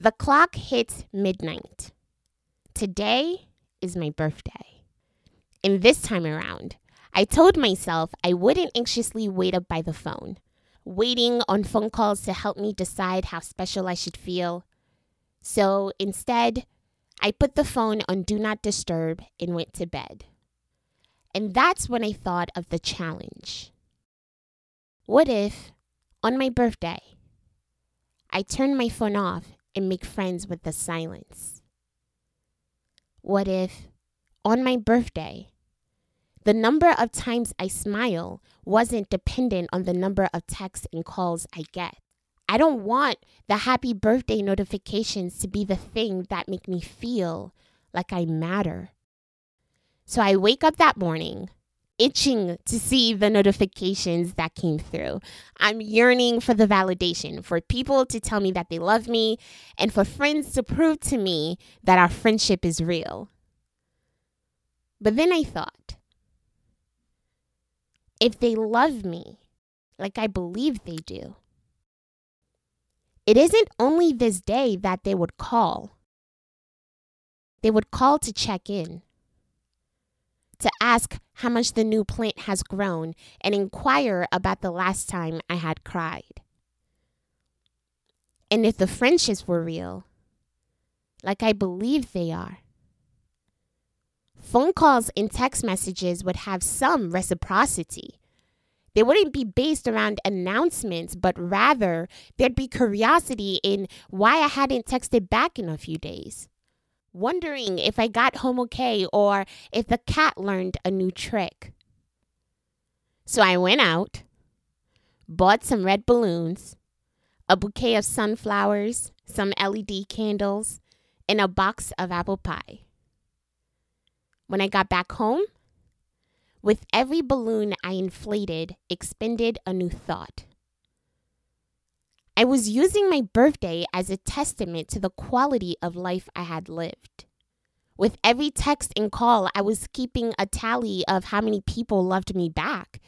The clock hits midnight. Today is my birthday. And this time around, I told myself I wouldn't anxiously wait up by the phone, waiting on phone calls to help me decide how special I should feel. So instead, I put the phone on Do Not Disturb and went to bed. And that's when I thought of the challenge. What if, on my birthday, I turned my phone off and make friends with the silence? What if, on my birthday, the number of times I smile wasn't dependent on the number of texts and calls I get? I don't want the happy birthday notifications to be the thing that make me feel like I matter. So I wake up that morning itching to see the notifications that came through. I'm yearning for the validation, for people to tell me that they love me, and for friends to prove to me that our friendship is real. But then I thought, if they love me like I believe they do, it isn't only this day that they would call. They would call to check in, to ask how much the new plant has grown, and inquire about the last time I had cried. And if the friendships were real, like I believe they are, phone calls and text messages would have some reciprocity. They wouldn't be based around announcements, but rather there'd be curiosity in why I hadn't texted back in a few days. Wondering if I got home okay or if the cat learned a new trick. So I went out, bought some red balloons, a bouquet of sunflowers, some LED candles, and a box of apple pie. When I got back home, with every balloon I inflated, expended a new thought. I was using my birthday as a testament to the quality of life I had lived. With every text and call, I was keeping a tally of how many people loved me back.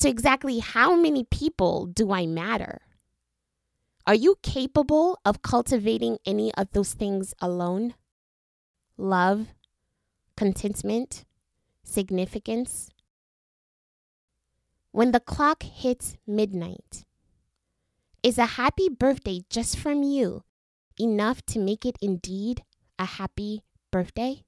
To exactly how many people do I matter? Are you capable of cultivating any of those things alone? Love, contentment, significance. When the clock hits midnight, is a happy birthday just from you enough to make it indeed a happy birthday?